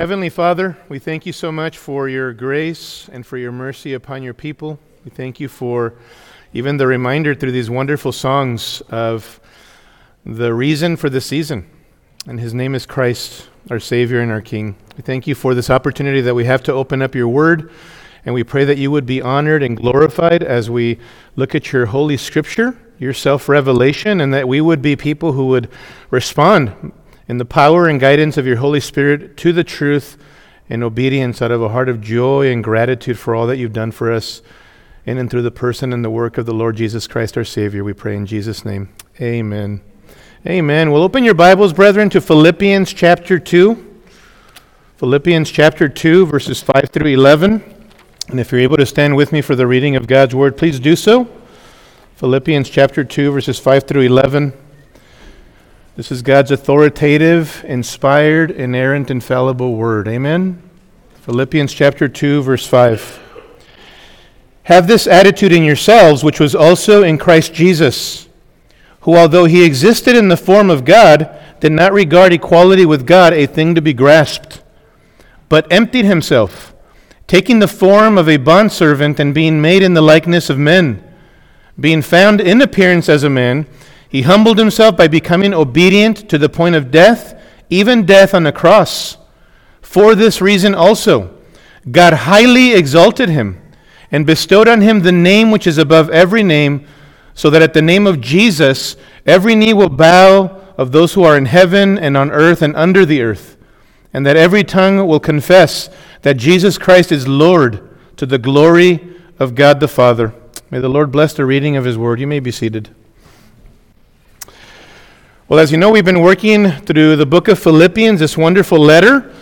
Heavenly Father, we thank you so much for your grace and for your mercy upon your people. We thank you for even the reminder through these wonderful songs of the reason for the season. And his name is Christ, our Savior and our King. We thank you for this opportunity that we have to open up your word. And we pray that you would be honored and glorified as we look at your holy scripture, your self revelation, and that we would be people who would respond in the power and guidance of your Holy Spirit to the truth in obedience out of a heart of joy and gratitude for all that you've done for us in and through the person and the work of the Lord Jesus Christ, our Savior. We pray in Jesus' name. Amen. Amen. We'll open your Bibles, brethren, to Philippians chapter 2. Philippians chapter 2, verses 5 through 11. And if you're able to stand with me for the reading of God's Word, please do so. Philippians chapter 2, verses 5 through 11. This is God's authoritative, inspired, inerrant, infallible word. Amen. Philippians chapter 2 verse 5. Have this attitude in yourselves which was also in Christ Jesus, who although he existed in the form of God, did not regard equality with God a thing to be grasped, but emptied himself, taking the form of a bondservant and being made in the likeness of men, being found in appearance as a man, he humbled himself by becoming obedient to the point of death, even death on the cross. For this reason also, God highly exalted him and bestowed on him the name which is above every name, so that at the name of Jesus every knee will bow of those who are in heaven and on earth and under the earth, and that every tongue will confess that Jesus Christ is Lord to the glory of God the Father. May the Lord bless the reading of his word. You may be seated. Well, as you know, we've been working through the book of Philippians, this wonderful letter,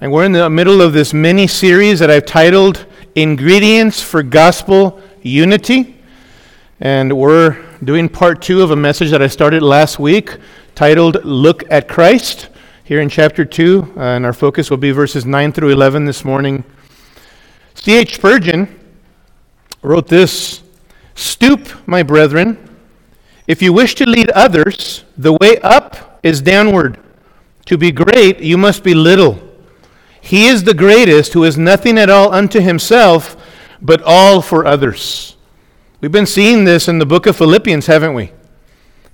and we're in the middle of this mini series that I've titled Ingredients for Gospel Unity. And we're doing part two of a message that I started last week titled Look at Christ, here in chapter 2. Uh, and our focus will be verses 9 through 11 this morning. C.H. Spurgeon wrote this Stoop, my brethren if you wish to lead others, the way up is downward. To be great, you must be little. He is the greatest who is nothing at all unto himself, but all for others. We've been seeing this in the book of Philippians, haven't we?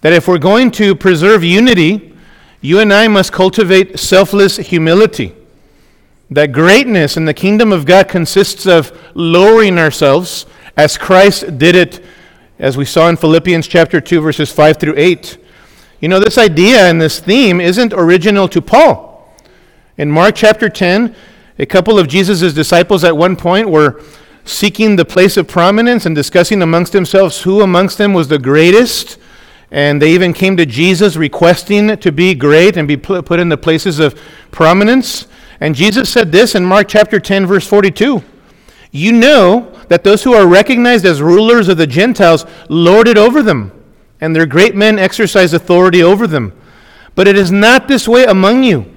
That if we're going to preserve unity, you and I must cultivate selfless humility. That greatness in the kingdom of God consists of lowering ourselves as Christ did it as we saw in Philippians chapter 2, verses 5 through 8. You know, this idea and this theme isn't original to Paul. In Mark chapter 10, a couple of Jesus' disciples at one point were seeking the place of prominence and discussing amongst themselves who amongst them was the greatest. And they even came to Jesus requesting to be great and be put in the places of prominence. And Jesus said this in Mark chapter 10, verse 42 You know that those who are recognized as rulers of the Gentiles lord it over them, and their great men exercise authority over them. But it is not this way among you.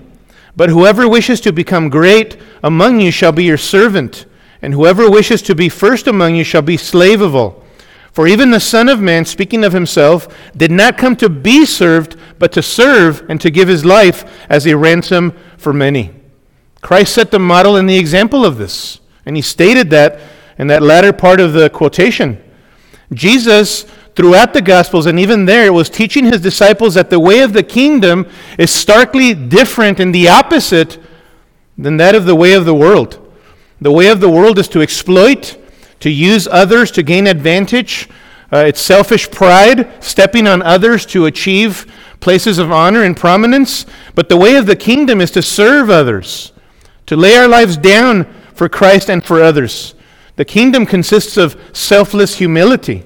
But whoever wishes to become great among you shall be your servant, and whoever wishes to be first among you shall be slave of all. For even the Son of Man, speaking of himself, did not come to be served, but to serve and to give his life as a ransom for many. Christ set the model and the example of this. And he stated that in that latter part of the quotation. Jesus, throughout the Gospels and even there, was teaching his disciples that the way of the kingdom is starkly different and the opposite than that of the way of the world. The way of the world is to exploit, to use others to gain advantage. Uh, it's selfish pride, stepping on others to achieve places of honor and prominence. But the way of the kingdom is to serve others, to lay our lives down for Christ and for others. The kingdom consists of selfless humility.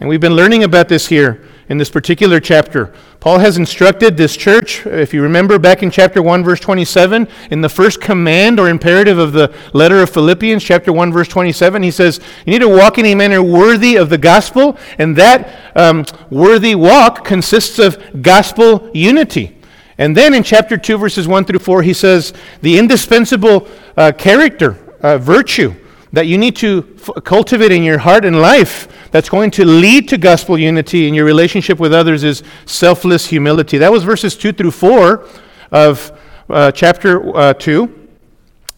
And we've been learning about this here in this particular chapter. Paul has instructed this church, if you remember back in chapter 1, verse 27, in the first command or imperative of the letter of Philippians, chapter 1, verse 27, he says, You need to walk in a manner worthy of the gospel, and that um, worthy walk consists of gospel unity. And then in chapter 2, verses 1 through 4, he says, The indispensable uh, character, uh, virtue, that you need to f- cultivate in your heart and life that's going to lead to gospel unity in your relationship with others is selfless humility. That was verses 2 through 4 of uh, chapter uh, 2.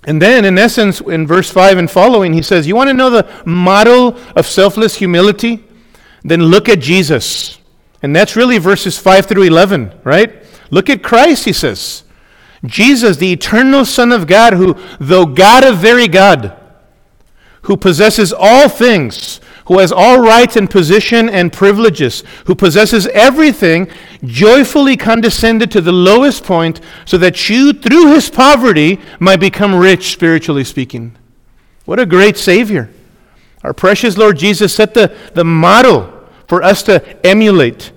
And then, in essence, in verse 5 and following, he says, You want to know the model of selfless humility? Then look at Jesus. And that's really verses 5 through 11, right? Look at Christ, he says. Jesus, the eternal Son of God, who, though God of very God, who possesses all things, who has all rights and position and privileges, who possesses everything, joyfully condescended to the lowest point so that you, through his poverty, might become rich, spiritually speaking. What a great Savior. Our precious Lord Jesus set the, the model for us to emulate.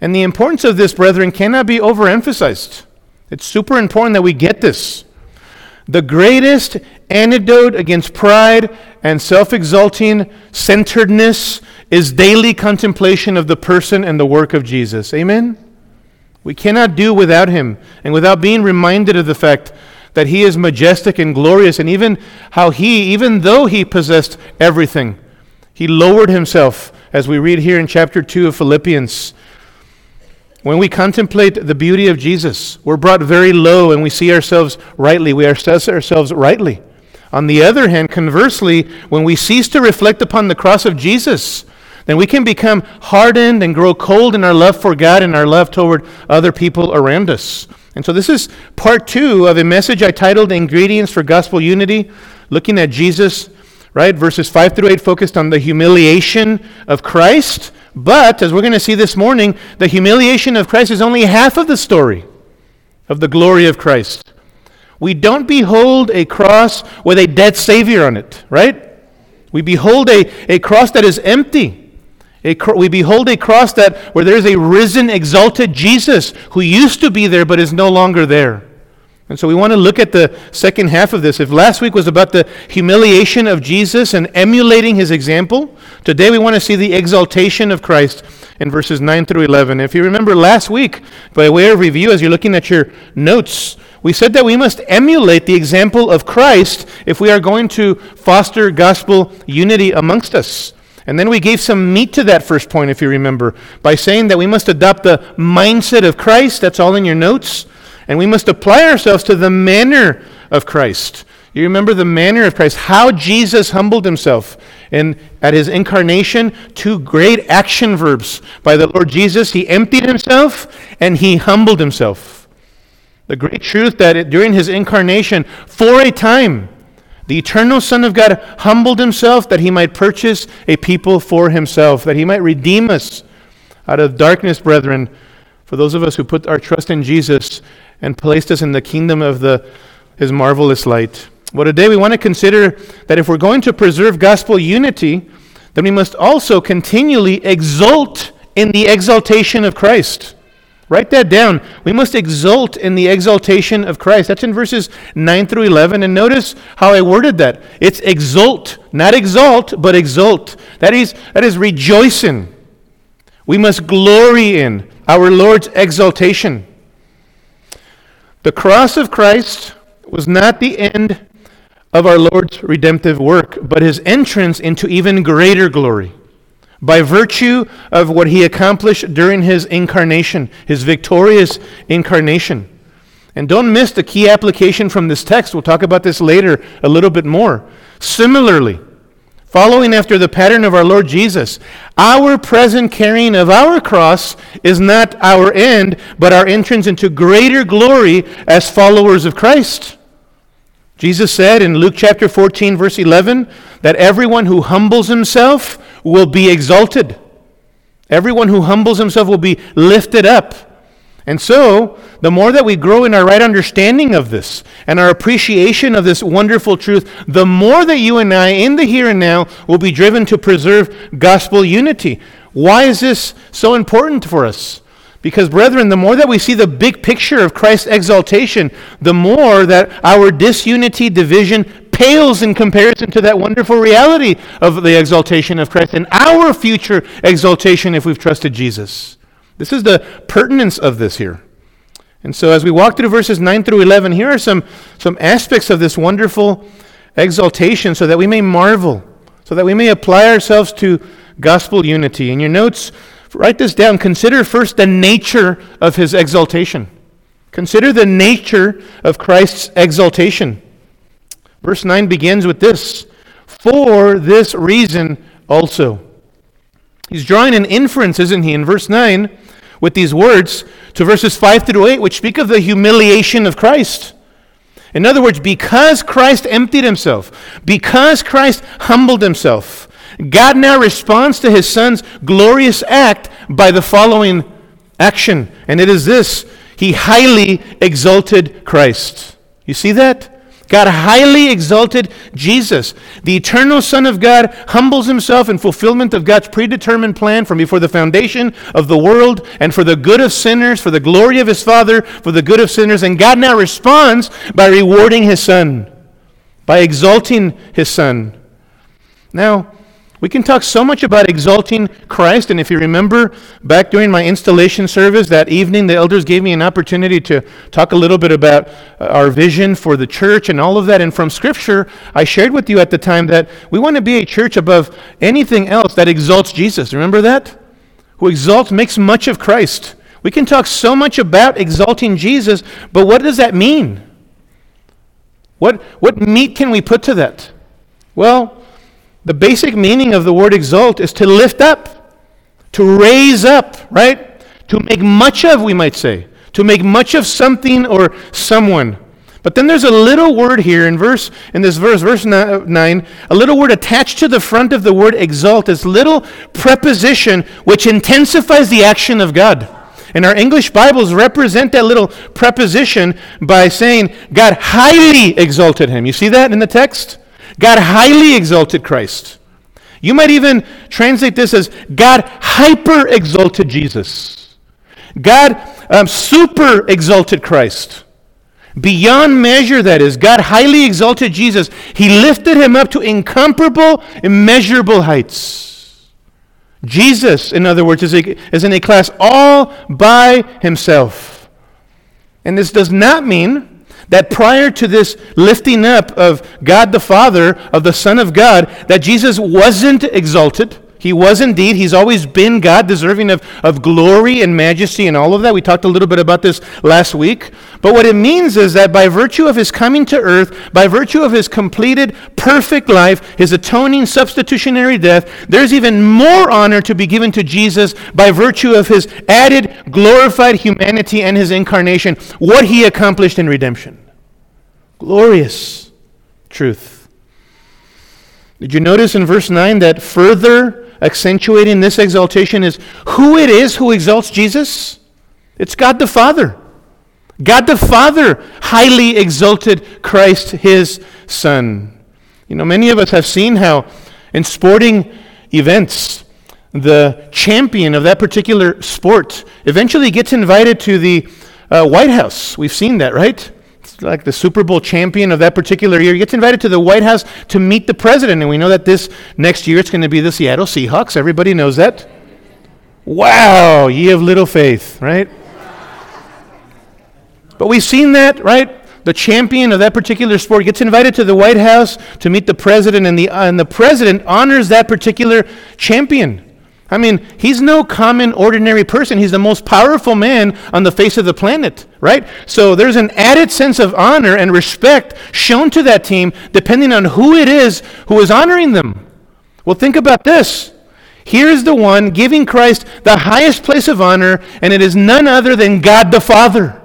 And the importance of this, brethren, cannot be overemphasized. It's super important that we get this. The greatest antidote against pride and self exalting centeredness is daily contemplation of the person and the work of Jesus. Amen? We cannot do without him and without being reminded of the fact that he is majestic and glorious, and even how he, even though he possessed everything, he lowered himself, as we read here in chapter 2 of Philippians. When we contemplate the beauty of Jesus, we're brought very low and we see ourselves rightly. We assess ourselves rightly. On the other hand, conversely, when we cease to reflect upon the cross of Jesus, then we can become hardened and grow cold in our love for God and our love toward other people around us. And so, this is part two of a message I titled Ingredients for Gospel Unity, looking at Jesus, right? Verses 5 through 8 focused on the humiliation of Christ. But, as we're going to see this morning, the humiliation of Christ is only half of the story of the glory of Christ. We don't behold a cross with a dead Savior on it, right? We behold a, a cross that is empty. A, we behold a cross that where there is a risen, exalted Jesus who used to be there but is no longer there. And so we want to look at the second half of this. If last week was about the humiliation of Jesus and emulating his example, today we want to see the exaltation of Christ in verses 9 through 11. If you remember last week, by way of review, as you're looking at your notes, we said that we must emulate the example of Christ if we are going to foster gospel unity amongst us. And then we gave some meat to that first point, if you remember, by saying that we must adopt the mindset of Christ. That's all in your notes. And we must apply ourselves to the manner of Christ. You remember the manner of Christ, how Jesus humbled himself. And at his incarnation, two great action verbs by the Lord Jesus. He emptied himself and he humbled himself. The great truth that during his incarnation, for a time, the eternal Son of God humbled himself that he might purchase a people for himself, that he might redeem us out of darkness, brethren, for those of us who put our trust in Jesus and placed us in the kingdom of the, his marvelous light. What a day we want to consider that if we're going to preserve gospel unity, then we must also continually exult in the exaltation of Christ. Write that down. We must exult in the exaltation of Christ. That's in verses 9 through 11. And notice how I worded that. It's exult, not exalt, but exult. That is, that is rejoicing. We must glory in our Lord's exaltation. The cross of Christ was not the end of our Lord's redemptive work, but his entrance into even greater glory by virtue of what he accomplished during his incarnation, his victorious incarnation. And don't miss the key application from this text. We'll talk about this later a little bit more. Similarly, following after the pattern of our Lord Jesus. Our present carrying of our cross is not our end, but our entrance into greater glory as followers of Christ. Jesus said in Luke chapter 14, verse 11, that everyone who humbles himself will be exalted. Everyone who humbles himself will be lifted up. And so, the more that we grow in our right understanding of this and our appreciation of this wonderful truth, the more that you and I, in the here and now, will be driven to preserve gospel unity. Why is this so important for us? Because, brethren, the more that we see the big picture of Christ's exaltation, the more that our disunity, division pales in comparison to that wonderful reality of the exaltation of Christ and our future exaltation if we've trusted Jesus. This is the pertinence of this here. And so, as we walk through verses 9 through 11, here are some, some aspects of this wonderful exaltation so that we may marvel, so that we may apply ourselves to gospel unity. In your notes, write this down. Consider first the nature of his exaltation. Consider the nature of Christ's exaltation. Verse 9 begins with this For this reason also. He's drawing an inference, isn't he, in verse 9 with these words to verses 5 through 8, which speak of the humiliation of Christ. In other words, because Christ emptied himself, because Christ humbled himself, God now responds to his son's glorious act by the following action. And it is this He highly exalted Christ. You see that? God highly exalted Jesus. The eternal Son of God humbles himself in fulfillment of God's predetermined plan from before the foundation of the world and for the good of sinners, for the glory of his Father, for the good of sinners. And God now responds by rewarding his Son, by exalting his Son. Now, we can talk so much about exalting Christ, and if you remember back during my installation service that evening, the elders gave me an opportunity to talk a little bit about uh, our vision for the church and all of that. And from Scripture, I shared with you at the time that we want to be a church above anything else that exalts Jesus. Remember that? Who exalts, makes much of Christ. We can talk so much about exalting Jesus, but what does that mean? What, what meat can we put to that? Well, the basic meaning of the word exalt is to lift up, to raise up, right? To make much of, we might say. To make much of something or someone. But then there's a little word here in verse in this verse, verse nine, a little word attached to the front of the word exalt, this little preposition which intensifies the action of God. And our English Bibles represent that little preposition by saying God highly exalted him. You see that in the text? God highly exalted Christ. You might even translate this as God hyper exalted Jesus. God um, super exalted Christ. Beyond measure, that is. God highly exalted Jesus. He lifted him up to incomparable, immeasurable heights. Jesus, in other words, is, a, is in a class all by himself. And this does not mean that prior to this lifting up of God the Father, of the Son of God, that Jesus wasn't exalted. He was indeed. He's always been God, deserving of, of glory and majesty and all of that. We talked a little bit about this last week. But what it means is that by virtue of his coming to earth, by virtue of his completed perfect life, his atoning substitutionary death, there's even more honor to be given to Jesus by virtue of his added glorified humanity and his incarnation, what he accomplished in redemption. Glorious truth. Did you notice in verse 9 that further accentuating this exaltation is who it is who exalts Jesus? It's God the Father. God the Father highly exalted Christ, his Son. You know, many of us have seen how in sporting events, the champion of that particular sport eventually gets invited to the uh, White House. We've seen that, right? Like the Super Bowl champion of that particular year, gets invited to the White House to meet the president. And we know that this next year it's going to be the Seattle Seahawks. Everybody knows that. Wow, ye of little faith, right? But we've seen that, right? The champion of that particular sport gets invited to the White House to meet the president, and the, and the president honors that particular champion. I mean, he's no common, ordinary person. He's the most powerful man on the face of the planet, right? So there's an added sense of honor and respect shown to that team depending on who it is who is honoring them. Well, think about this. Here is the one giving Christ the highest place of honor, and it is none other than God the Father,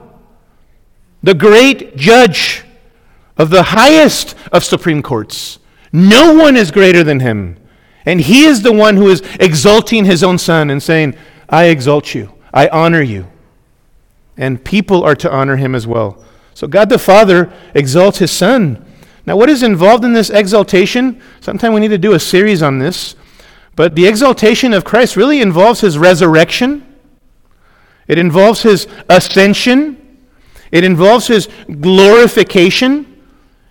the great judge of the highest of Supreme Courts. No one is greater than him. And he is the one who is exalting his own son and saying, I exalt you, I honor you. And people are to honor him as well. So God the Father exalts his son. Now, what is involved in this exaltation? Sometime we need to do a series on this. But the exaltation of Christ really involves his resurrection, it involves his ascension, it involves his glorification.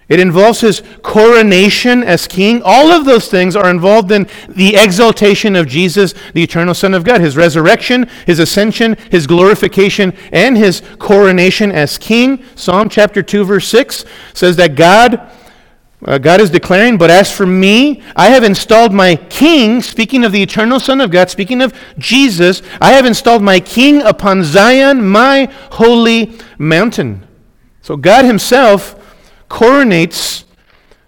It involves his coronation as king. All of those things are involved in the exaltation of Jesus, the eternal Son of God. His resurrection, his ascension, his glorification, and his coronation as king. Psalm chapter 2, verse 6 says that God. Uh, God is declaring, but as for me, I have installed my king, speaking of the eternal Son of God, speaking of Jesus, I have installed my king upon Zion, my holy mountain. So God Himself coronates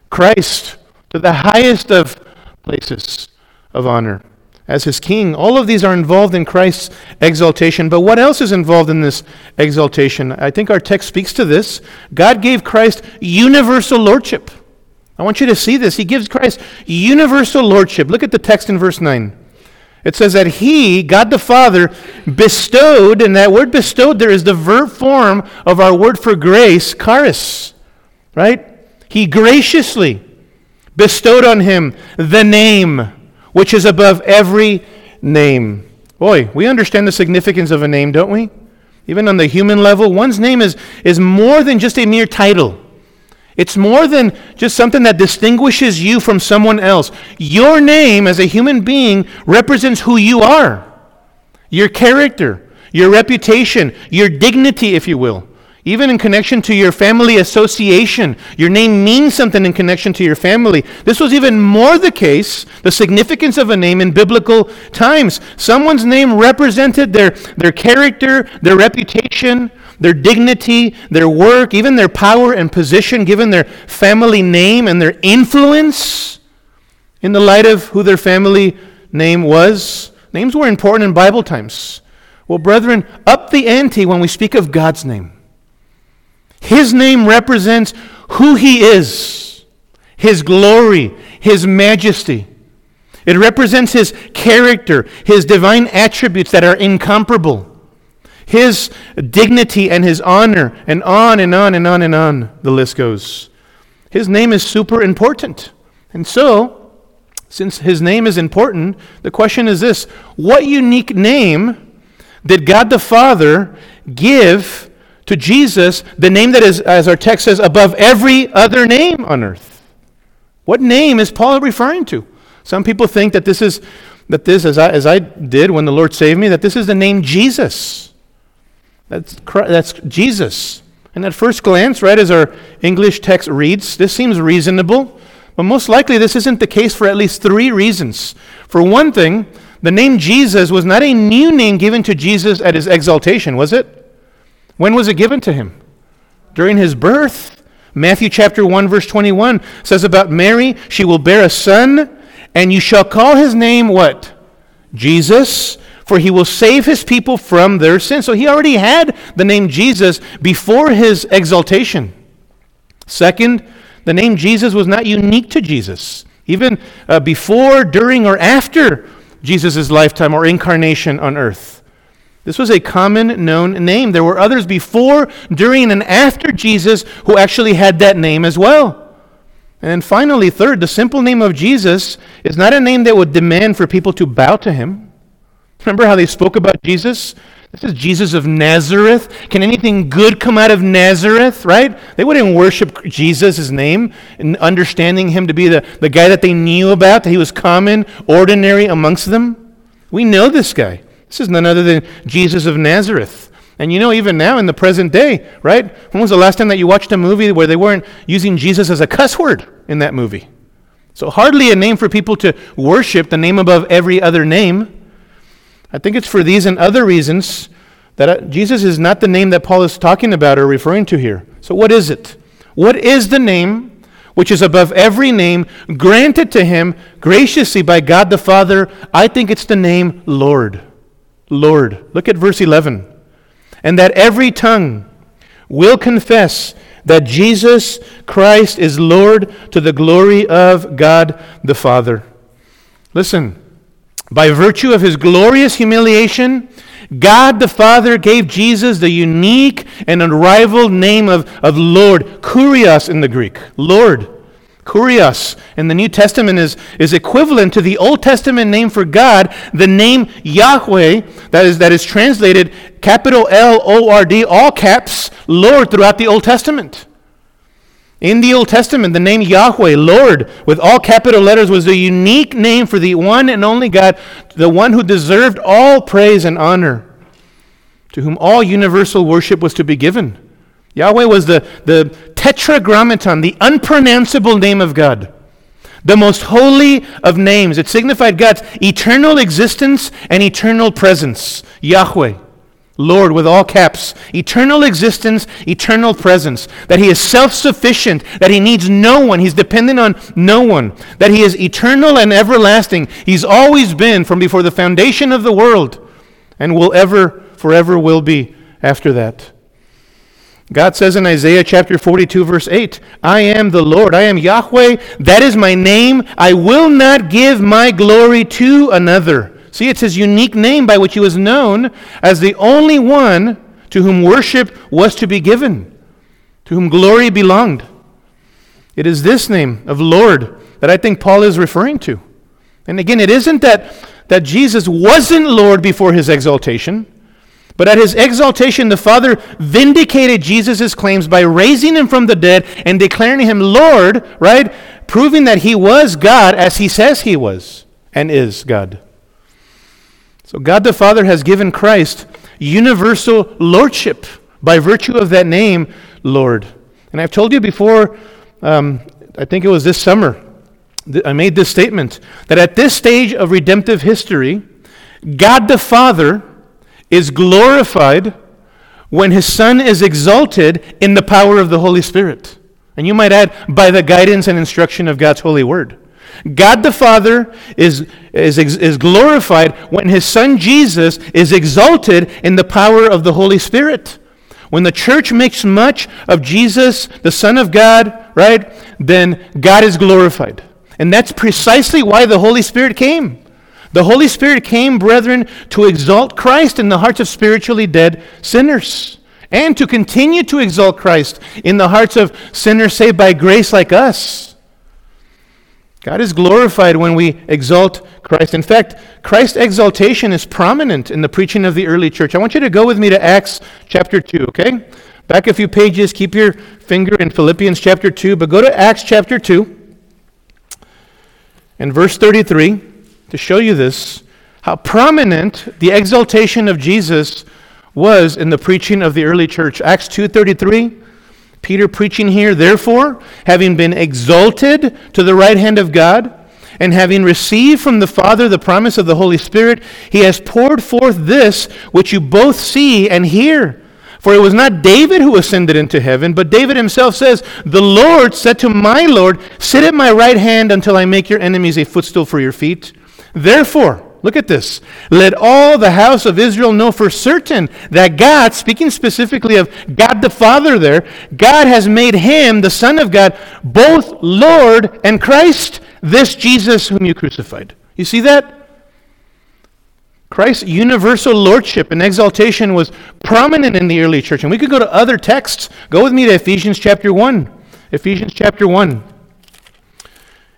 Christ to the highest of places of honor as his king. All of these are involved in Christ's exaltation. But what else is involved in this exaltation? I think our text speaks to this. God gave Christ universal lordship. I want you to see this. He gives Christ universal lordship. Look at the text in verse 9. It says that He, God the Father, bestowed, and that word bestowed there is the verb form of our word for grace, charis, right? He graciously bestowed on him the name which is above every name. Boy, we understand the significance of a name, don't we? Even on the human level, one's name is, is more than just a mere title. It's more than just something that distinguishes you from someone else. Your name as a human being represents who you are, your character, your reputation, your dignity, if you will. Even in connection to your family association, your name means something in connection to your family. This was even more the case, the significance of a name in biblical times. Someone's name represented their, their character, their reputation, their dignity, their work, even their power and position, given their family name and their influence in the light of who their family name was. Names were important in Bible times. Well, brethren, up the ante when we speak of God's name. His name represents who He is, His glory, His majesty. It represents His character, His divine attributes that are incomparable, His dignity and His honor, and on and on and on and on the list goes. His name is super important. And so, since His name is important, the question is this What unique name did God the Father give to Jesus the name that is, as our text says, above every other name on earth. What name is Paul referring to? Some people think that this is, that this, as I, as I did when the Lord saved me, that this is the name Jesus. That's, that's Jesus. And at first glance, right, as our English text reads, this seems reasonable. But most likely, this isn't the case for at least three reasons. For one thing, the name Jesus was not a new name given to Jesus at his exaltation, was it? When was it given to him? During his birth. Matthew chapter 1 verse 21 says about Mary, she will bear a son and you shall call his name what? Jesus, for he will save his people from their sins. So he already had the name Jesus before his exaltation. Second, the name Jesus was not unique to Jesus. Even uh, before, during, or after Jesus' lifetime or incarnation on earth. This was a common known name. There were others before, during, and after Jesus who actually had that name as well. And then finally, third, the simple name of Jesus is not a name that would demand for people to bow to him. Remember how they spoke about Jesus? This is Jesus of Nazareth. Can anything good come out of Nazareth, right? They wouldn't worship Jesus, his name, and understanding him to be the, the guy that they knew about, that he was common, ordinary amongst them. We know this guy. This is none other than Jesus of Nazareth. And you know, even now in the present day, right? When was the last time that you watched a movie where they weren't using Jesus as a cuss word in that movie? So, hardly a name for people to worship, the name above every other name. I think it's for these and other reasons that uh, Jesus is not the name that Paul is talking about or referring to here. So, what is it? What is the name which is above every name granted to him graciously by God the Father? I think it's the name Lord. Lord. Look at verse 11. And that every tongue will confess that Jesus Christ is Lord to the glory of God the Father. Listen, by virtue of his glorious humiliation, God the Father gave Jesus the unique and unrivaled name of, of Lord, Kurios in the Greek, Lord. Kurios in the New Testament is, is equivalent to the Old Testament name for God, the name Yahweh, that is, that is translated capital L O R D, all caps, Lord throughout the Old Testament. In the Old Testament, the name Yahweh, Lord, with all capital letters, was the unique name for the one and only God, the one who deserved all praise and honor, to whom all universal worship was to be given. Yahweh was the, the tetragrammaton, the unpronounceable name of God, the most holy of names. It signified God's eternal existence and eternal presence, Yahweh. Lord with all caps, eternal existence, eternal presence, that he is self sufficient, that he needs no one, he's dependent on no one, that he is eternal and everlasting. He's always been from before the foundation of the world and will ever, forever will be after that. God says in Isaiah chapter 42, verse 8, I am the Lord, I am Yahweh, that is my name. I will not give my glory to another. See, it's his unique name by which he was known as the only one to whom worship was to be given, to whom glory belonged. It is this name of Lord that I think Paul is referring to. And again, it isn't that, that Jesus wasn't Lord before his exaltation, but at his exaltation, the Father vindicated Jesus' claims by raising him from the dead and declaring him Lord, right? Proving that he was God as he says he was and is God. So God the Father has given Christ universal lordship by virtue of that name, Lord. And I've told you before, um, I think it was this summer, I made this statement that at this stage of redemptive history, God the Father is glorified when his Son is exalted in the power of the Holy Spirit. And you might add, by the guidance and instruction of God's holy word. God the Father is, is, is glorified when his Son Jesus is exalted in the power of the Holy Spirit. When the church makes much of Jesus, the Son of God, right, then God is glorified. And that's precisely why the Holy Spirit came. The Holy Spirit came, brethren, to exalt Christ in the hearts of spiritually dead sinners and to continue to exalt Christ in the hearts of sinners saved by grace like us. God is glorified when we exalt Christ. In fact, Christ's exaltation is prominent in the preaching of the early church. I want you to go with me to Acts chapter 2, okay? Back a few pages, keep your finger in Philippians chapter 2, but go to Acts chapter 2 and verse 33 to show you this how prominent the exaltation of Jesus was in the preaching of the early church. Acts 2:33 Peter preaching here, therefore, having been exalted to the right hand of God, and having received from the Father the promise of the Holy Spirit, he has poured forth this which you both see and hear. For it was not David who ascended into heaven, but David himself says, The Lord said to my Lord, Sit at my right hand until I make your enemies a footstool for your feet. Therefore, Look at this. Let all the house of Israel know for certain that God, speaking specifically of God the Father there, God has made him, the Son of God, both Lord and Christ, this Jesus whom you crucified. You see that? Christ's universal lordship and exaltation was prominent in the early church. And we could go to other texts. Go with me to Ephesians chapter 1. Ephesians chapter 1.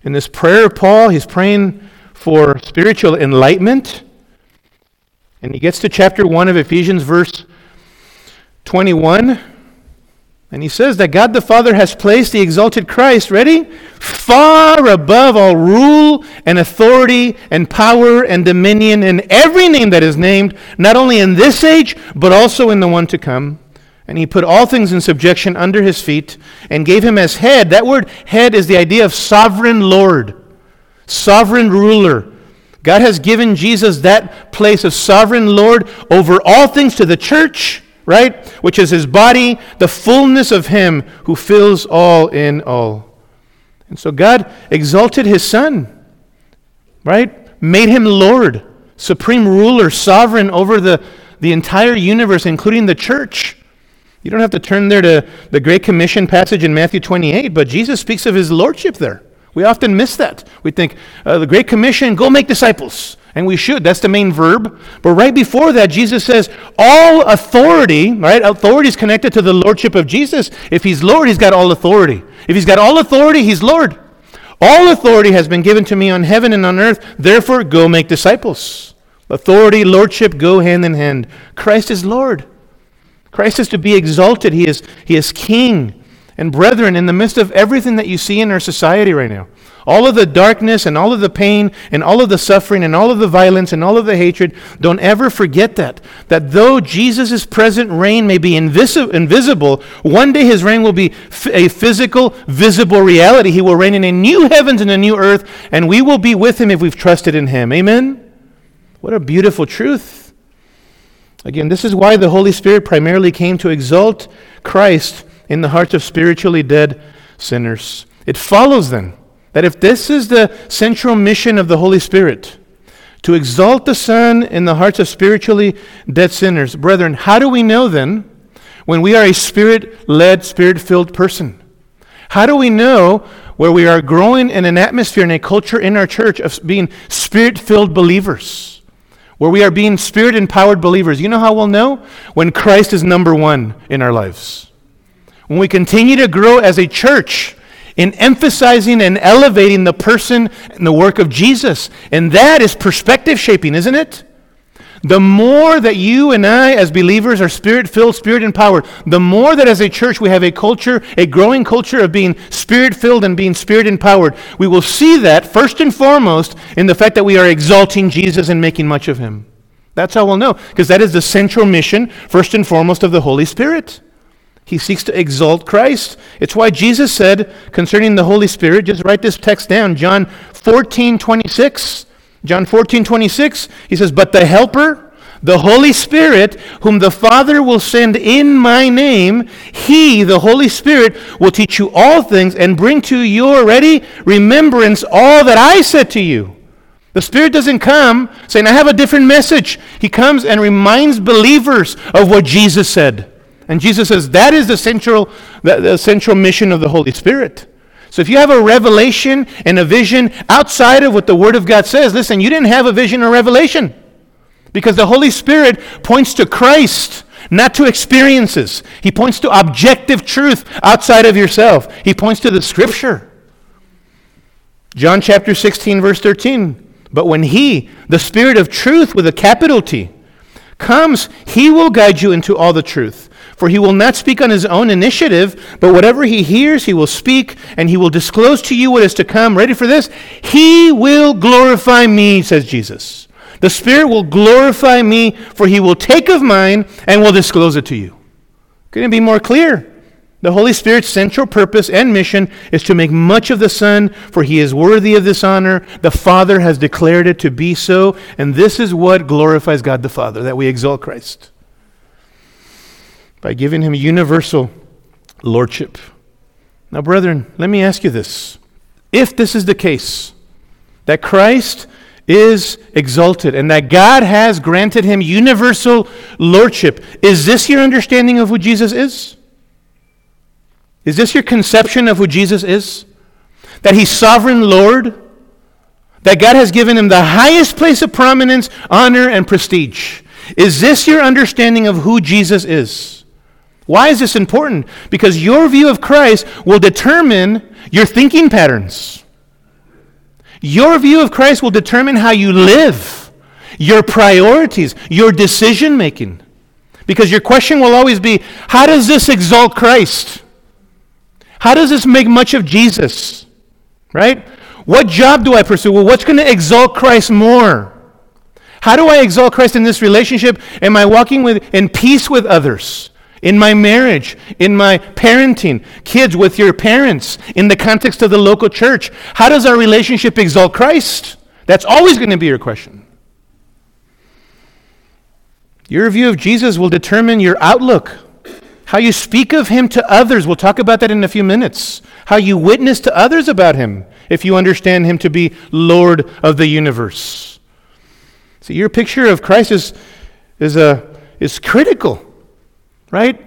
In this prayer of Paul, he's praying for spiritual enlightenment. And he gets to chapter 1 of Ephesians, verse 21. And he says that God the Father has placed the exalted Christ, ready? Far above all rule and authority and power and dominion and every name that is named, not only in this age, but also in the one to come. And he put all things in subjection under his feet and gave him as head. That word head is the idea of sovereign Lord sovereign ruler. God has given Jesus that place of sovereign Lord over all things to the church, right? Which is his body, the fullness of him who fills all in all. And so God exalted his son, right? Made him Lord, supreme ruler, sovereign over the, the entire universe, including the church. You don't have to turn there to the Great Commission passage in Matthew 28, but Jesus speaks of his lordship there. We often miss that. We think, uh, the Great Commission, go make disciples. And we should. That's the main verb. But right before that, Jesus says, all authority, right? Authority is connected to the lordship of Jesus. If he's Lord, he's got all authority. If he's got all authority, he's Lord. All authority has been given to me on heaven and on earth. Therefore, go make disciples. Authority, lordship go hand in hand. Christ is Lord. Christ is to be exalted. He is, he is king. And brethren, in the midst of everything that you see in our society right now, all of the darkness and all of the pain and all of the suffering and all of the violence and all of the hatred, don't ever forget that. That though Jesus' present reign may be invisi- invisible, one day his reign will be f- a physical, visible reality. He will reign in a new heavens and a new earth, and we will be with him if we've trusted in him. Amen? What a beautiful truth. Again, this is why the Holy Spirit primarily came to exalt Christ in the hearts of spiritually dead sinners. It follows then that if this is the central mission of the Holy Spirit, to exalt the Son in the hearts of spiritually dead sinners, brethren, how do we know then when we are a spirit led, spirit filled person? How do we know where we are growing in an atmosphere and a culture in our church of being spirit filled believers? Where we are being spirit empowered believers. You know how we'll know? When Christ is number one in our lives. When we continue to grow as a church in emphasizing and elevating the person and the work of Jesus. And that is perspective shaping, isn't it? The more that you and I, as believers, are spirit filled, spirit empowered, the more that as a church we have a culture, a growing culture of being spirit filled and being spirit empowered, we will see that first and foremost in the fact that we are exalting Jesus and making much of him. That's how we'll know, because that is the central mission, first and foremost, of the Holy Spirit. He seeks to exalt Christ. It's why Jesus said concerning the Holy Spirit, just write this text down, John 14, 26. John 14, 26, he says, But the Helper, the Holy Spirit, whom the Father will send in my name, he, the Holy Spirit, will teach you all things and bring to your ready remembrance all that I said to you. The Spirit doesn't come saying, I have a different message. He comes and reminds believers of what Jesus said. And Jesus says that is the central, the, the central mission of the Holy Spirit. So if you have a revelation and a vision outside of what the Word of God says, listen, you didn't have a vision or revelation. Because the Holy Spirit points to Christ, not to experiences. He points to objective truth outside of yourself. He points to the Scripture. John chapter 16, verse 13. But when He, the Spirit of truth with a capital T, comes, He will guide you into all the truth. For he will not speak on his own initiative, but whatever he hears, he will speak, and he will disclose to you what is to come. Ready for this? He will glorify me, says Jesus. The Spirit will glorify me, for he will take of mine and will disclose it to you. Couldn't it be more clear? The Holy Spirit's central purpose and mission is to make much of the Son, for he is worthy of this honor. The Father has declared it to be so, and this is what glorifies God the Father, that we exalt Christ by giving him universal lordship. Now, brethren, let me ask you this. If this is the case, that Christ is exalted and that God has granted him universal lordship, is this your understanding of who Jesus is? Is this your conception of who Jesus is? That he's sovereign Lord? That God has given him the highest place of prominence, honor, and prestige? Is this your understanding of who Jesus is? Why is this important? Because your view of Christ will determine your thinking patterns. Your view of Christ will determine how you live, your priorities, your decision making. Because your question will always be how does this exalt Christ? How does this make much of Jesus? Right? What job do I pursue? Well, what's going to exalt Christ more? How do I exalt Christ in this relationship? Am I walking with, in peace with others? In my marriage, in my parenting, kids with your parents, in the context of the local church. How does our relationship exalt Christ? That's always going to be your question. Your view of Jesus will determine your outlook, how you speak of him to others. We'll talk about that in a few minutes. How you witness to others about him if you understand him to be Lord of the universe. See, your picture of Christ is, is, a, is critical right?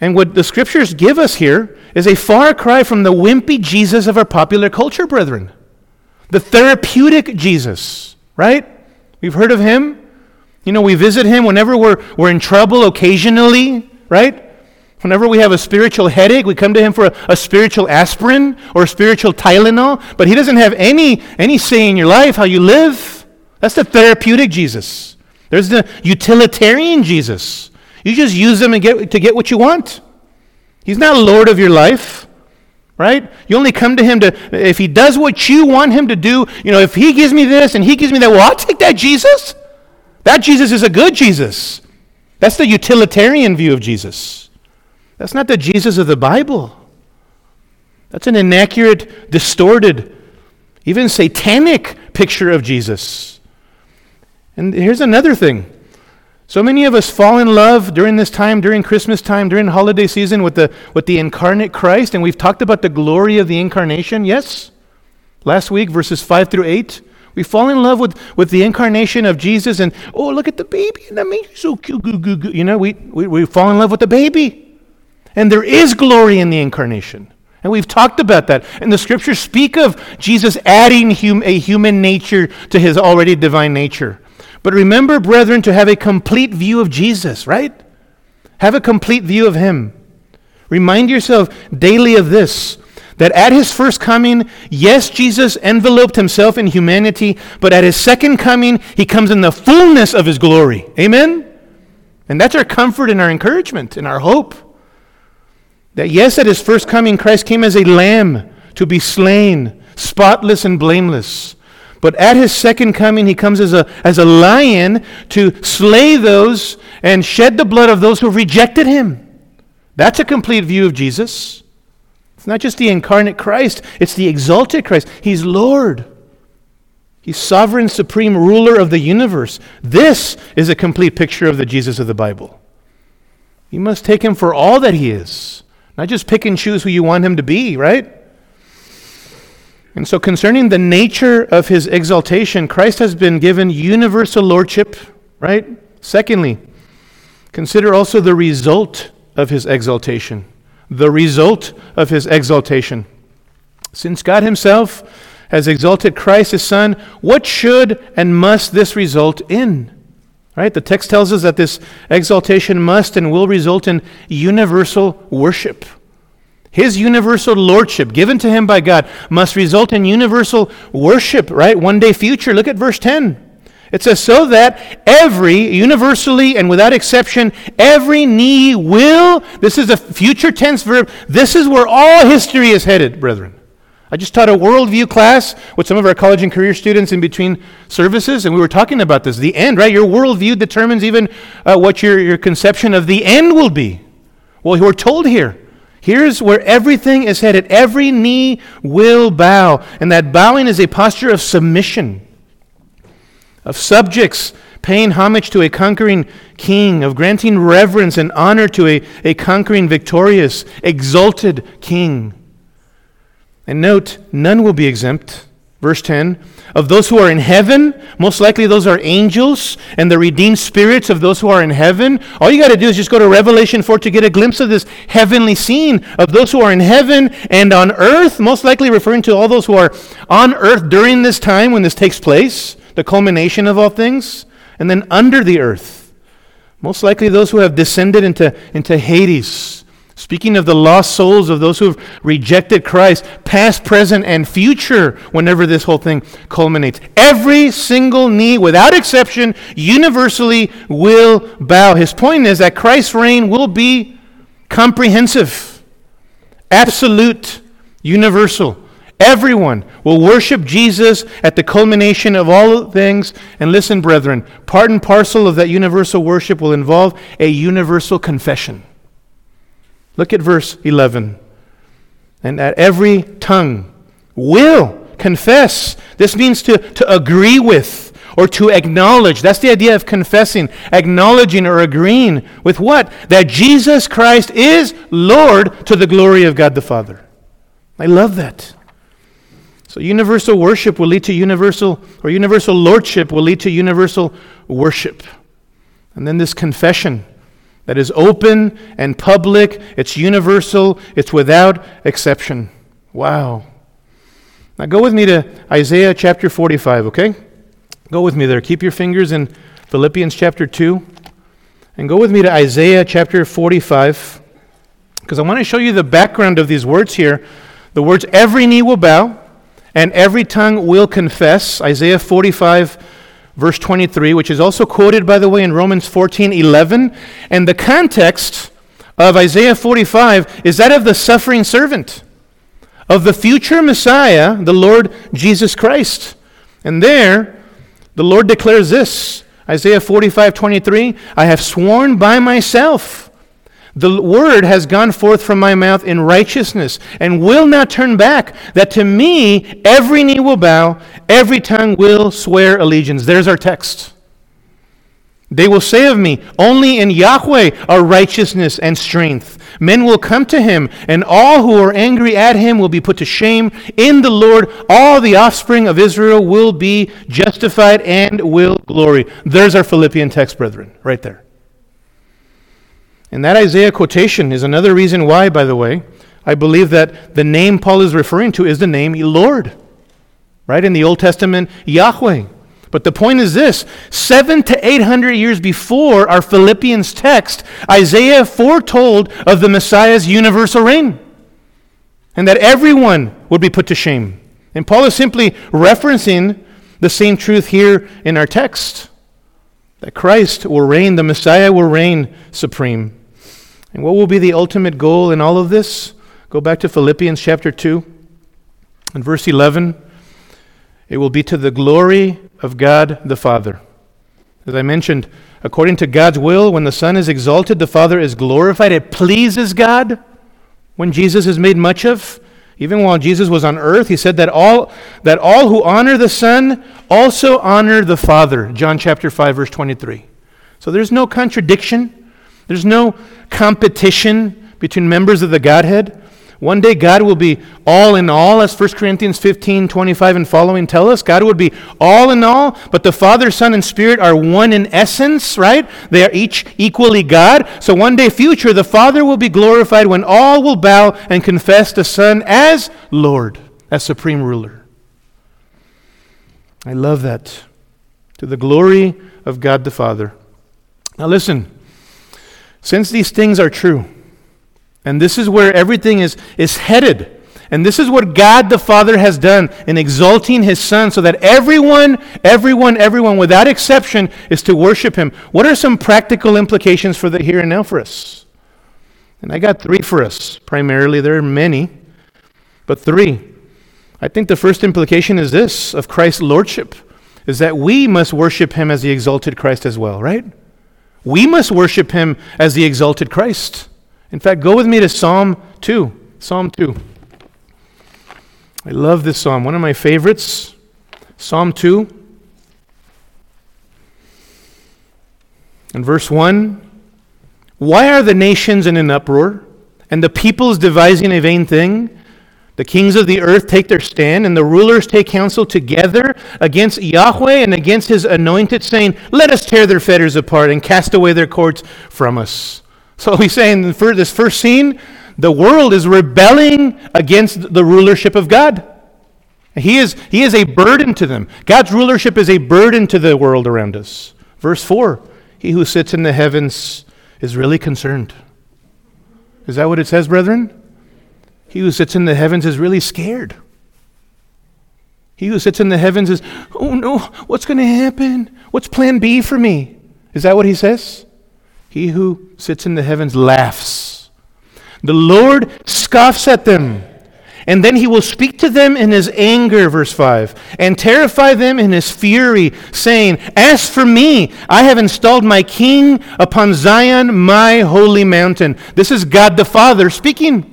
And what the scriptures give us here is a far cry from the wimpy Jesus of our popular culture, brethren. The therapeutic Jesus, right? We've heard of him. You know, we visit him whenever we're, we're in trouble occasionally, right? Whenever we have a spiritual headache, we come to him for a, a, spiritual aspirin or a spiritual Tylenol, but he doesn't have any, any say in your life, how you live. That's the therapeutic Jesus. There's the utilitarian Jesus. You just use them and get, to get what you want. He's not Lord of your life, right? You only come to Him to, if He does what you want Him to do, you know, if He gives me this and He gives me that, well, I'll take that Jesus. That Jesus is a good Jesus. That's the utilitarian view of Jesus. That's not the Jesus of the Bible. That's an inaccurate, distorted, even satanic picture of Jesus. And here's another thing So many of us fall in love during this time, during Christmas time, during holiday season with the, with the incarnate Christ, and we've talked about the glory of the incarnation, yes? Last week, verses 5 through 8. We fall in love with, with the incarnation of Jesus, and oh, look at the baby, and that makes you so cute. You know, we, we, we fall in love with the baby. And there is glory in the incarnation. And we've talked about that. And the scriptures speak of Jesus adding hum, a human nature to his already divine nature. But remember, brethren, to have a complete view of Jesus, right? Have a complete view of him. Remind yourself daily of this that at his first coming, yes, Jesus enveloped himself in humanity, but at his second coming, he comes in the fullness of his glory. Amen? And that's our comfort and our encouragement and our hope. That yes, at his first coming, Christ came as a lamb to be slain, spotless and blameless. But at his second coming, he comes as a, as a lion to slay those and shed the blood of those who rejected him. That's a complete view of Jesus. It's not just the incarnate Christ, it's the exalted Christ. He's Lord. He's sovereign, supreme ruler of the universe. This is a complete picture of the Jesus of the Bible. You must take him for all that he is, not just pick and choose who you want him to be, right? And so, concerning the nature of his exaltation, Christ has been given universal lordship, right? Secondly, consider also the result of his exaltation. The result of his exaltation. Since God himself has exalted Christ, his Son, what should and must this result in? Right? The text tells us that this exaltation must and will result in universal worship. His universal lordship given to him by God must result in universal worship, right? One day future. Look at verse 10. It says, so that every, universally and without exception, every knee will, this is a future tense verb, this is where all history is headed, brethren. I just taught a worldview class with some of our college and career students in between services, and we were talking about this. The end, right? Your worldview determines even uh, what your, your conception of the end will be. Well, we're told here Here's where everything is headed. Every knee will bow. And that bowing is a posture of submission, of subjects paying homage to a conquering king, of granting reverence and honor to a, a conquering, victorious, exalted king. And note, none will be exempt. Verse 10 of those who are in heaven, most likely those are angels and the redeemed spirits of those who are in heaven. All you got to do is just go to Revelation 4 to get a glimpse of this heavenly scene of those who are in heaven and on earth, most likely referring to all those who are on earth during this time when this takes place, the culmination of all things, and then under the earth. Most likely those who have descended into, into Hades Speaking of the lost souls of those who have rejected Christ, past, present, and future, whenever this whole thing culminates. Every single knee, without exception, universally will bow. His point is that Christ's reign will be comprehensive, absolute, universal. Everyone will worship Jesus at the culmination of all things. And listen, brethren, part and parcel of that universal worship will involve a universal confession. Look at verse 11. And at every tongue will confess. This means to, to agree with or to acknowledge. That's the idea of confessing, acknowledging or agreeing with what? That Jesus Christ is Lord to the glory of God the Father. I love that. So universal worship will lead to universal, or universal lordship will lead to universal worship. And then this confession that is open and public, it's universal, it's without exception. Wow. Now go with me to Isaiah chapter 45, okay? Go with me there. Keep your fingers in Philippians chapter 2. And go with me to Isaiah chapter 45, because I want to show you the background of these words here. The words, every knee will bow and every tongue will confess. Isaiah 45, verse 23, which is also quoted, by the way, in Romans 14 11. And the context of Isaiah 45 is that of the suffering servant, of the future Messiah, the Lord Jesus Christ. And there, the Lord declares this Isaiah 45 23, I have sworn by myself the word has gone forth from my mouth in righteousness and will not turn back, that to me every knee will bow, every tongue will swear allegiance. There's our text. They will say of me, Only in Yahweh are righteousness and strength. Men will come to him, and all who are angry at him will be put to shame. In the Lord, all the offspring of Israel will be justified and will glory. There's our Philippian text, brethren, right there. And that Isaiah quotation is another reason why, by the way, I believe that the name Paul is referring to is the name Lord. Right? In the Old Testament, Yahweh. But the point is this seven to eight hundred years before our Philippians text, Isaiah foretold of the Messiah's universal reign and that everyone would be put to shame. And Paul is simply referencing the same truth here in our text that Christ will reign, the Messiah will reign supreme. And what will be the ultimate goal in all of this? Go back to Philippians chapter 2 and verse 11. It will be to the glory of God the Father. As I mentioned, according to God's will, when the Son is exalted, the Father is glorified. It pleases God when Jesus is made much of. Even while Jesus was on earth, he said that all, that all who honor the Son also honor the Father. John chapter 5, verse 23. So there's no contradiction, there's no competition between members of the Godhead. One day God will be all in all, as 1 Corinthians 15, 25 and following tell us. God would be all in all, but the Father, Son, and Spirit are one in essence, right? They are each equally God. So one day future, the Father will be glorified when all will bow and confess the Son as Lord, as supreme ruler. I love that. To the glory of God the Father. Now listen, since these things are true, and this is where everything is, is headed. And this is what God the Father has done in exalting his Son so that everyone, everyone, everyone, without exception, is to worship him. What are some practical implications for the here and now for us? And I got three for us, primarily. There are many, but three. I think the first implication is this of Christ's lordship is that we must worship him as the exalted Christ as well, right? We must worship him as the exalted Christ. In fact, go with me to Psalm 2. Psalm 2. I love this psalm, one of my favorites. Psalm 2. And verse 1 Why are the nations in an uproar, and the peoples devising a vain thing? The kings of the earth take their stand, and the rulers take counsel together against Yahweh and against his anointed, saying, Let us tear their fetters apart and cast away their cords from us. So he's saying for this first scene, the world is rebelling against the rulership of God. He is, he is a burden to them. God's rulership is a burden to the world around us. Verse 4 He who sits in the heavens is really concerned. Is that what it says, brethren? He who sits in the heavens is really scared. He who sits in the heavens is, oh no, what's going to happen? What's plan B for me? Is that what he says? He who sits in the heavens laughs. The Lord scoffs at them. And then he will speak to them in his anger, verse 5, and terrify them in his fury, saying, As for me, I have installed my king upon Zion, my holy mountain. This is God the Father speaking.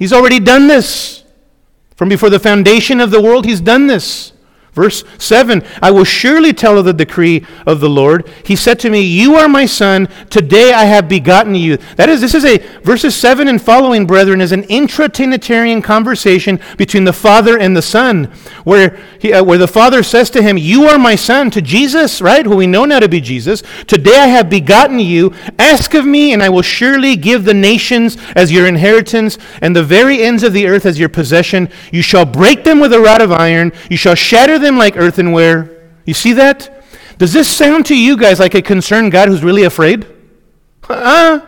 He's already done this. From before the foundation of the world, he's done this. Verse 7 I will surely tell of the decree of the Lord. He said to me, You are my son, today I have begotten you. That is, this is a, verses 7 and following, brethren, is an intra-Trinitarian conversation between the Father and the Son, where, he, uh, where the Father says to him, You are my son, to Jesus, right, who we know now to be Jesus. Today I have begotten you. Ask of me, and I will surely give the nations as your inheritance, and the very ends of the earth as your possession. You shall break them with a rod of iron, you shall shatter them like earthenware. You see that? Does this sound to you guys like a concerned God who's really afraid? Uh-uh.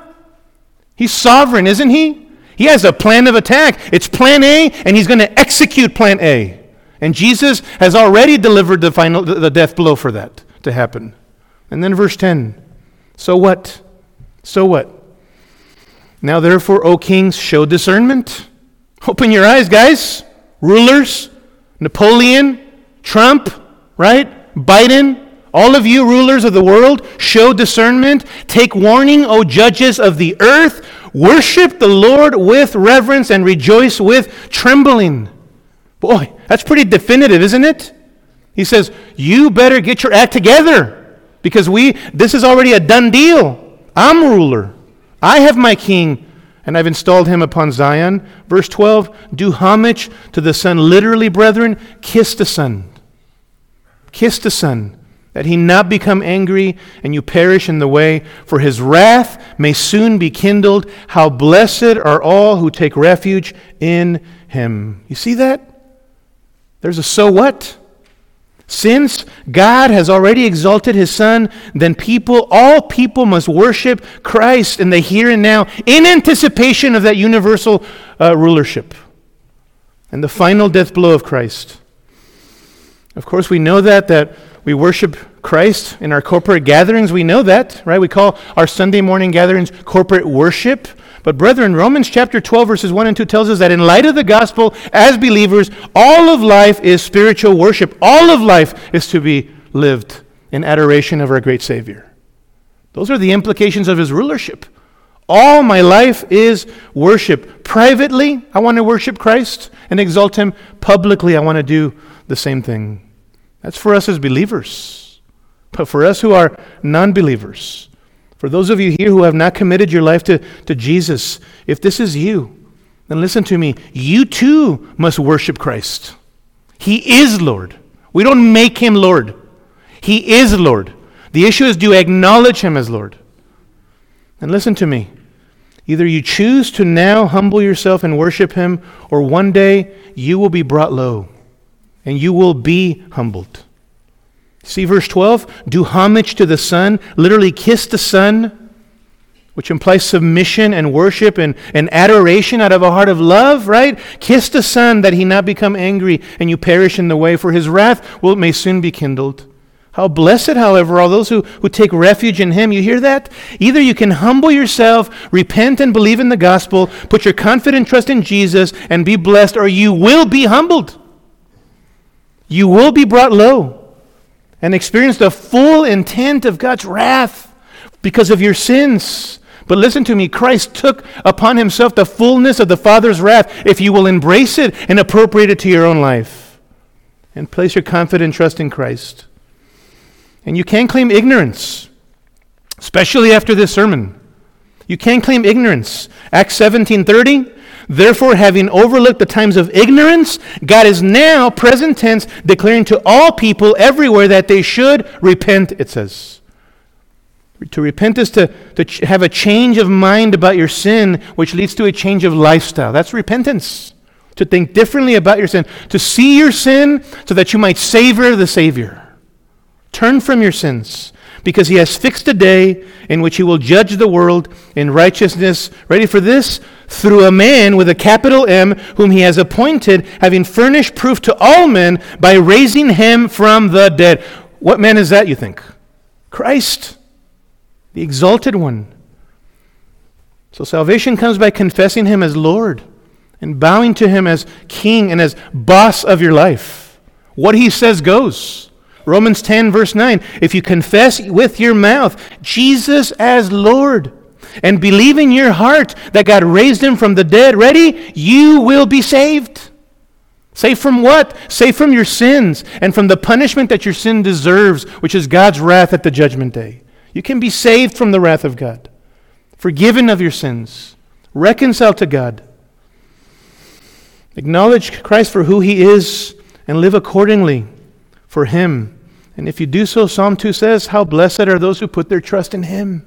He's sovereign, isn't he? He has a plan of attack. It's plan A, and he's going to execute plan A. And Jesus has already delivered the final the death blow for that to happen. And then verse 10. So what? So what? Now therefore, O kings, show discernment. Open your eyes, guys. Rulers, Napoleon, Trump, right? Biden, all of you rulers of the world, show discernment. Take warning, O judges of the earth. Worship the Lord with reverence and rejoice with trembling. Boy, that's pretty definitive, isn't it? He says, You better get your act together. Because we, this is already a done deal. I'm ruler. I have my king, and I've installed him upon Zion. Verse 12 Do homage to the Son. Literally, brethren, kiss the Son. Kiss the Son, that he not become angry and you perish in the way, for his wrath may soon be kindled. How blessed are all who take refuge in him. You see that? There's a so what? Since God has already exalted his Son, then people, all people must worship Christ in the here and now in anticipation of that universal uh, rulership and the final death blow of Christ. Of course, we know that, that we worship Christ in our corporate gatherings. We know that, right? We call our Sunday morning gatherings corporate worship. But, brethren, Romans chapter 12, verses 1 and 2 tells us that in light of the gospel, as believers, all of life is spiritual worship. All of life is to be lived in adoration of our great Savior. Those are the implications of his rulership. All my life is worship. Privately, I want to worship Christ and exalt him. Publicly, I want to do the same thing. That's for us as believers. But for us who are non believers, for those of you here who have not committed your life to, to Jesus, if this is you, then listen to me. You too must worship Christ. He is Lord. We don't make him Lord. He is Lord. The issue is do you acknowledge him as Lord? And listen to me. Either you choose to now humble yourself and worship him, or one day you will be brought low and you will be humbled. See verse 12? Do homage to the Son, literally kiss the Son, which implies submission and worship and, and adoration out of a heart of love, right? Kiss the Son that he not become angry and you perish in the way, for his wrath will may soon be kindled. How blessed, however, are those who, who take refuge in him. You hear that? Either you can humble yourself, repent and believe in the gospel, put your confident trust in Jesus, and be blessed, or you will be humbled. You will be brought low and experience the full intent of God's wrath because of your sins. But listen to me, Christ took upon himself the fullness of the Father's wrath if you will embrace it and appropriate it to your own life and place your confident trust in Christ. And you can't claim ignorance, especially after this sermon. You can't claim ignorance. Acts 17:30 Therefore, having overlooked the times of ignorance, God is now, present tense, declaring to all people everywhere that they should repent, it says. To repent is to, to ch- have a change of mind about your sin, which leads to a change of lifestyle. That's repentance. To think differently about your sin. To see your sin so that you might savor the Savior. Turn from your sins because he has fixed a day in which he will judge the world in righteousness. Ready for this? Through a man with a capital M, whom he has appointed, having furnished proof to all men by raising him from the dead. What man is that, you think? Christ, the exalted one. So salvation comes by confessing him as Lord and bowing to him as king and as boss of your life. What he says goes. Romans 10, verse 9. If you confess with your mouth Jesus as Lord and believe in your heart that God raised him from the dead, ready? You will be saved. Saved from what? Saved from your sins and from the punishment that your sin deserves, which is God's wrath at the judgment day. You can be saved from the wrath of God, forgiven of your sins, reconciled to God. Acknowledge Christ for who he is and live accordingly for him. And if you do so, Psalm 2 says, How blessed are those who put their trust in him,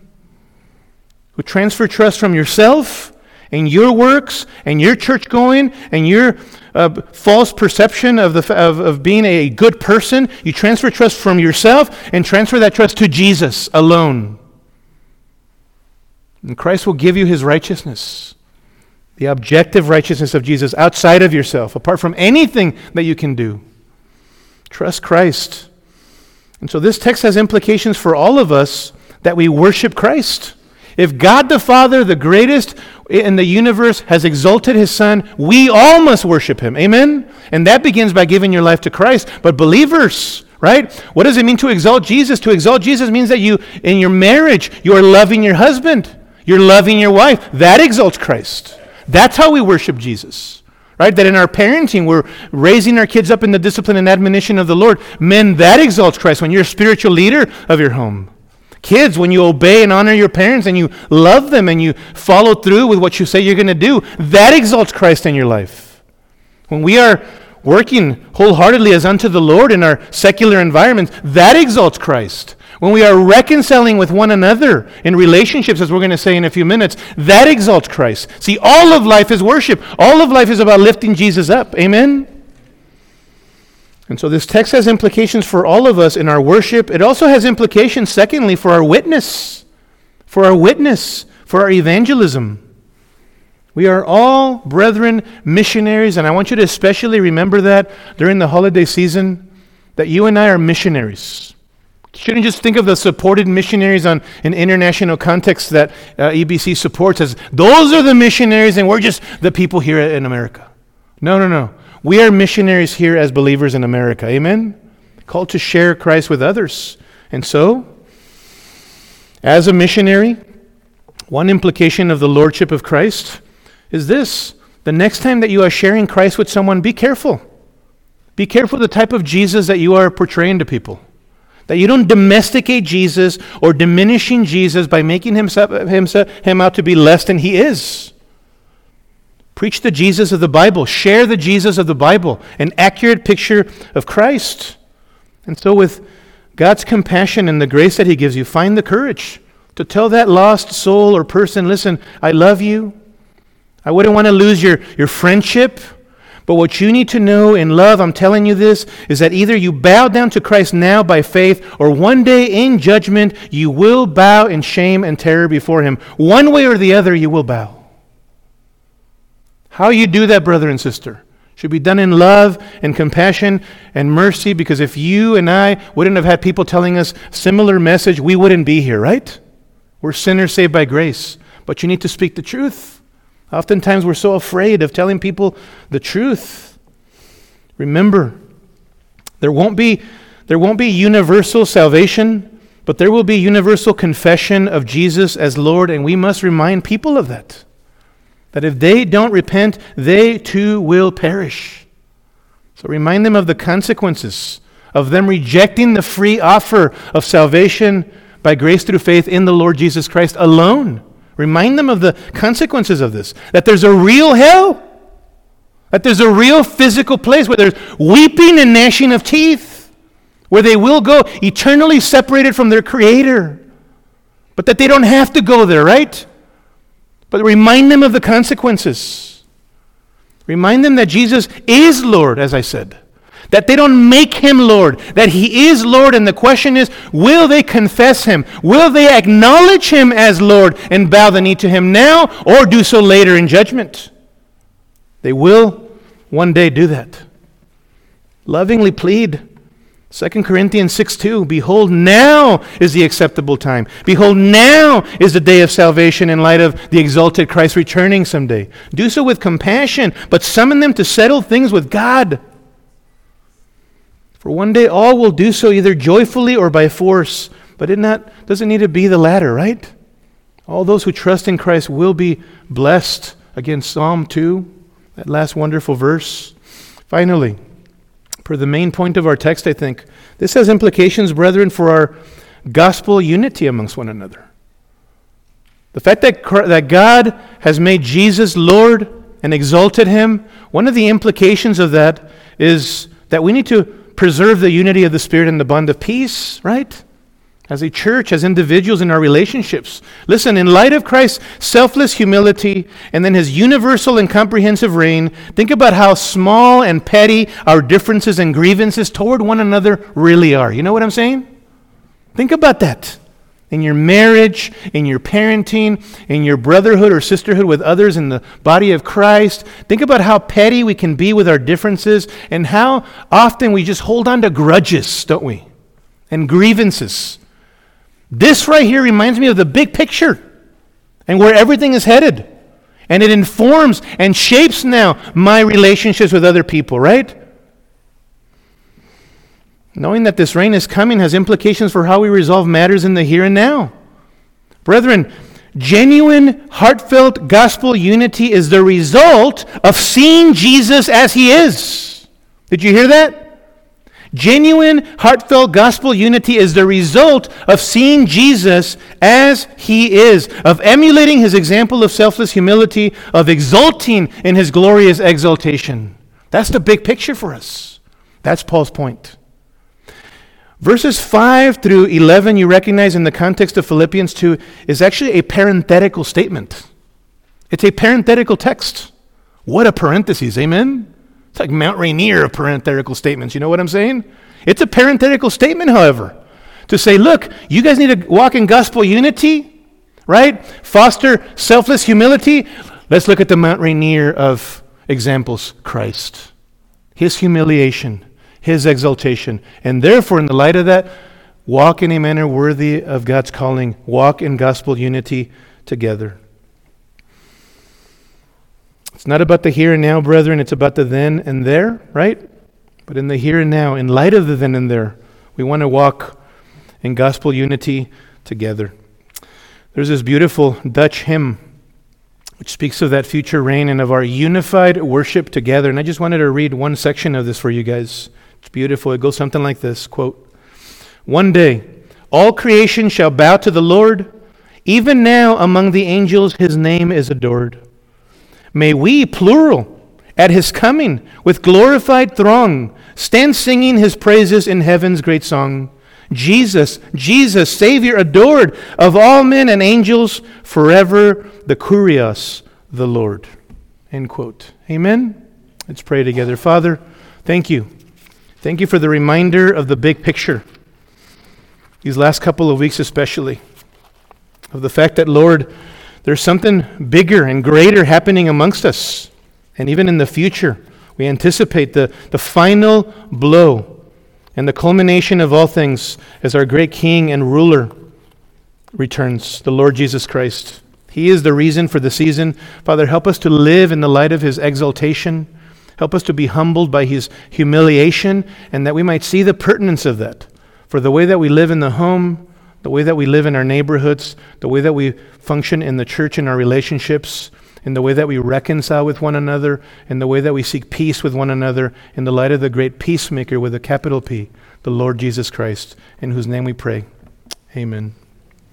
who transfer trust from yourself and your works and your church going and your uh, false perception of, the, of, of being a good person. You transfer trust from yourself and transfer that trust to Jesus alone. And Christ will give you his righteousness, the objective righteousness of Jesus outside of yourself, apart from anything that you can do. Trust Christ. And so this text has implications for all of us that we worship Christ. If God the Father, the greatest in the universe, has exalted his Son, we all must worship him. Amen? And that begins by giving your life to Christ. But believers, right? What does it mean to exalt Jesus? To exalt Jesus means that you, in your marriage, you are loving your husband, you're loving your wife. That exalts Christ. That's how we worship Jesus. Right? That in our parenting, we're raising our kids up in the discipline and admonition of the Lord. Men, that exalts Christ when you're a spiritual leader of your home. Kids, when you obey and honor your parents and you love them and you follow through with what you say you're going to do, that exalts Christ in your life. When we are working wholeheartedly as unto the Lord in our secular environments, that exalts Christ. When we are reconciling with one another in relationships, as we're going to say in a few minutes, that exalts Christ. See, all of life is worship. All of life is about lifting Jesus up. Amen? And so this text has implications for all of us in our worship. It also has implications, secondly, for our witness, for our witness, for our evangelism. We are all brethren missionaries, and I want you to especially remember that during the holiday season, that you and I are missionaries. Shouldn't just think of the supported missionaries on an international context that uh, EBC supports as those are the missionaries, and we're just the people here in America. No, no, no. We are missionaries here as believers in America. Amen? Called to share Christ with others. And so, as a missionary, one implication of the lordship of Christ is this the next time that you are sharing Christ with someone, be careful. Be careful the type of Jesus that you are portraying to people. That you don't domesticate Jesus or diminishing Jesus by making himself, himself, him out to be less than he is. Preach the Jesus of the Bible. Share the Jesus of the Bible, an accurate picture of Christ. And so, with God's compassion and the grace that He gives you, find the courage to tell that lost soul or person, listen, I love you. I wouldn't want to lose your, your friendship. But what you need to know in love, I'm telling you this, is that either you bow down to Christ now by faith, or one day in judgment, you will bow in shame and terror before Him. One way or the other, you will bow. How you do that, brother and sister, should be done in love and compassion and mercy because if you and I wouldn't have had people telling us similar message, we wouldn't be here, right? We're sinners saved by grace, but you need to speak the truth. Oftentimes we're so afraid of telling people the truth. Remember, there won't be there won't be universal salvation, but there will be universal confession of Jesus as Lord, and we must remind people of that that if they don't repent, they too will perish. So remind them of the consequences of them rejecting the free offer of salvation by grace through faith in the Lord Jesus Christ alone. Remind them of the consequences of this that there's a real hell, that there's a real physical place where there's weeping and gnashing of teeth, where they will go eternally separated from their Creator, but that they don't have to go there, right? But remind them of the consequences. Remind them that Jesus is Lord, as I said. That they don't make him Lord, that he is Lord, and the question is will they confess him? Will they acknowledge him as Lord and bow the knee to him now, or do so later in judgment? They will one day do that. Lovingly plead 2 Corinthians 6 2 Behold, now is the acceptable time. Behold, now is the day of salvation in light of the exalted Christ returning someday. Do so with compassion, but summon them to settle things with God. For one day all will do so either joyfully or by force, but it not, doesn't need to be the latter, right? All those who trust in Christ will be blessed. Again, Psalm 2, that last wonderful verse. Finally, for the main point of our text, I think. This has implications, brethren, for our gospel unity amongst one another. The fact that, that God has made Jesus Lord and exalted him, one of the implications of that is that we need to preserve the unity of the Spirit and the bond of peace, right? as a church, as individuals in our relationships. Listen, in light of Christ's selfless humility and then his universal and comprehensive reign, think about how small and petty our differences and grievances toward one another really are. You know what I'm saying? Think about that. In your marriage, in your parenting, in your brotherhood or sisterhood with others in the body of Christ. Think about how petty we can be with our differences and how often we just hold on to grudges, don't we? And grievances. This right here reminds me of the big picture and where everything is headed. And it informs and shapes now my relationships with other people, right? Knowing that this reign is coming has implications for how we resolve matters in the here and now. Brethren, Genuine, heartfelt gospel unity is the result of seeing Jesus as he is. Did you hear that? Genuine, heartfelt gospel unity is the result of seeing Jesus as he is, of emulating his example of selfless humility, of exulting in his glorious exaltation. That's the big picture for us. That's Paul's point. Verses 5 through 11, you recognize in the context of Philippians 2, is actually a parenthetical statement. It's a parenthetical text. What a parenthesis, amen? It's like Mount Rainier of parenthetical statements. You know what I'm saying? It's a parenthetical statement, however, to say, look, you guys need to walk in gospel unity, right? Foster selfless humility. Let's look at the Mount Rainier of examples Christ, his humiliation his exaltation. And therefore, in the light of that, walk in a manner worthy of God's calling, walk in gospel unity together. It's not about the here and now, brethren, it's about the then and there, right? But in the here and now, in light of the then and there, we want to walk in gospel unity together. There's this beautiful Dutch hymn which speaks of that future reign and of our unified worship together. And I just wanted to read one section of this for you guys. It's beautiful. It goes something like this quote, One day, all creation shall bow to the Lord. Even now, among the angels, his name is adored. May we, plural, at his coming, with glorified throng, stand singing his praises in heaven's great song. Jesus, Jesus, Savior adored of all men and angels, forever the Kurios, the Lord. End quote. Amen? Let's pray together. Father, thank you Thank you for the reminder of the big picture, these last couple of weeks especially, of the fact that, Lord, there's something bigger and greater happening amongst us. And even in the future, we anticipate the, the final blow and the culmination of all things as our great King and ruler returns, the Lord Jesus Christ. He is the reason for the season. Father, help us to live in the light of his exaltation Help us to be humbled by his humiliation and that we might see the pertinence of that. For the way that we live in the home, the way that we live in our neighborhoods, the way that we function in the church in our relationships, in the way that we reconcile with one another, in the way that we seek peace with one another, in the light of the great peacemaker with a capital P, the Lord Jesus Christ, in whose name we pray. Amen.